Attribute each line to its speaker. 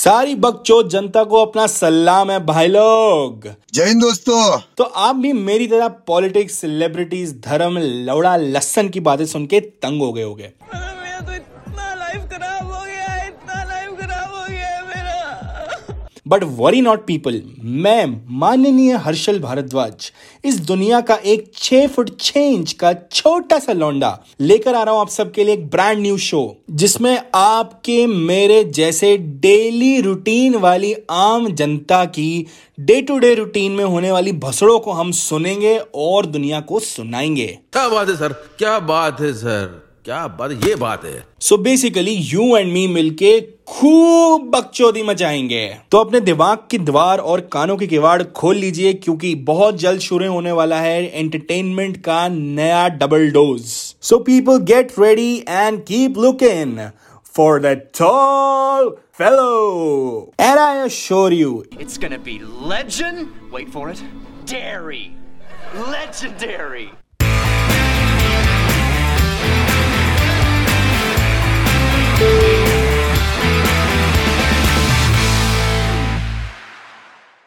Speaker 1: सारी बकचोद जनता को अपना सलाम है भाई लोग।
Speaker 2: जय हिंद दोस्तों।
Speaker 1: तो आप भी मेरी तरह पॉलिटिक्स सेलिब्रिटीज धर्म लौड़ा लसन की बातें सुन के तंग हो गए हो
Speaker 3: गए तो इतना लाइफ खराब हो गया।
Speaker 1: बट वरी नॉट पीपल मैं माननीय हर्षल भारद्वाज, इस दुनिया का एक छह फुट छह इंच का छोटा सा लौंडा लेकर आ रहा हूँ आप सबके लिए एक ब्रांड न्यू शो जिसमें आपके मेरे जैसे डेली रूटीन वाली आम जनता की डे टू डे रूटीन में होने वाली भसड़ों को हम सुनेंगे और दुनिया को सुनाएँगे।
Speaker 4: क्या बात है, सर? क्या बात है, सर? क्या बात ये बात है
Speaker 1: so basically you and me मिलके खूब बकचोदी मचाएँगे तो अपने दिमाग की द्वार और कानों की किवाड़ खोल लीजिए क्योंकि बहुत जल्द शुरू होने वाला है एंटरटेनमेंट का नया double dose so people get ready and keep looking for the tall fellow and i assure you
Speaker 5: It's gonna be legend. Wait for it. Dairy. Legendary.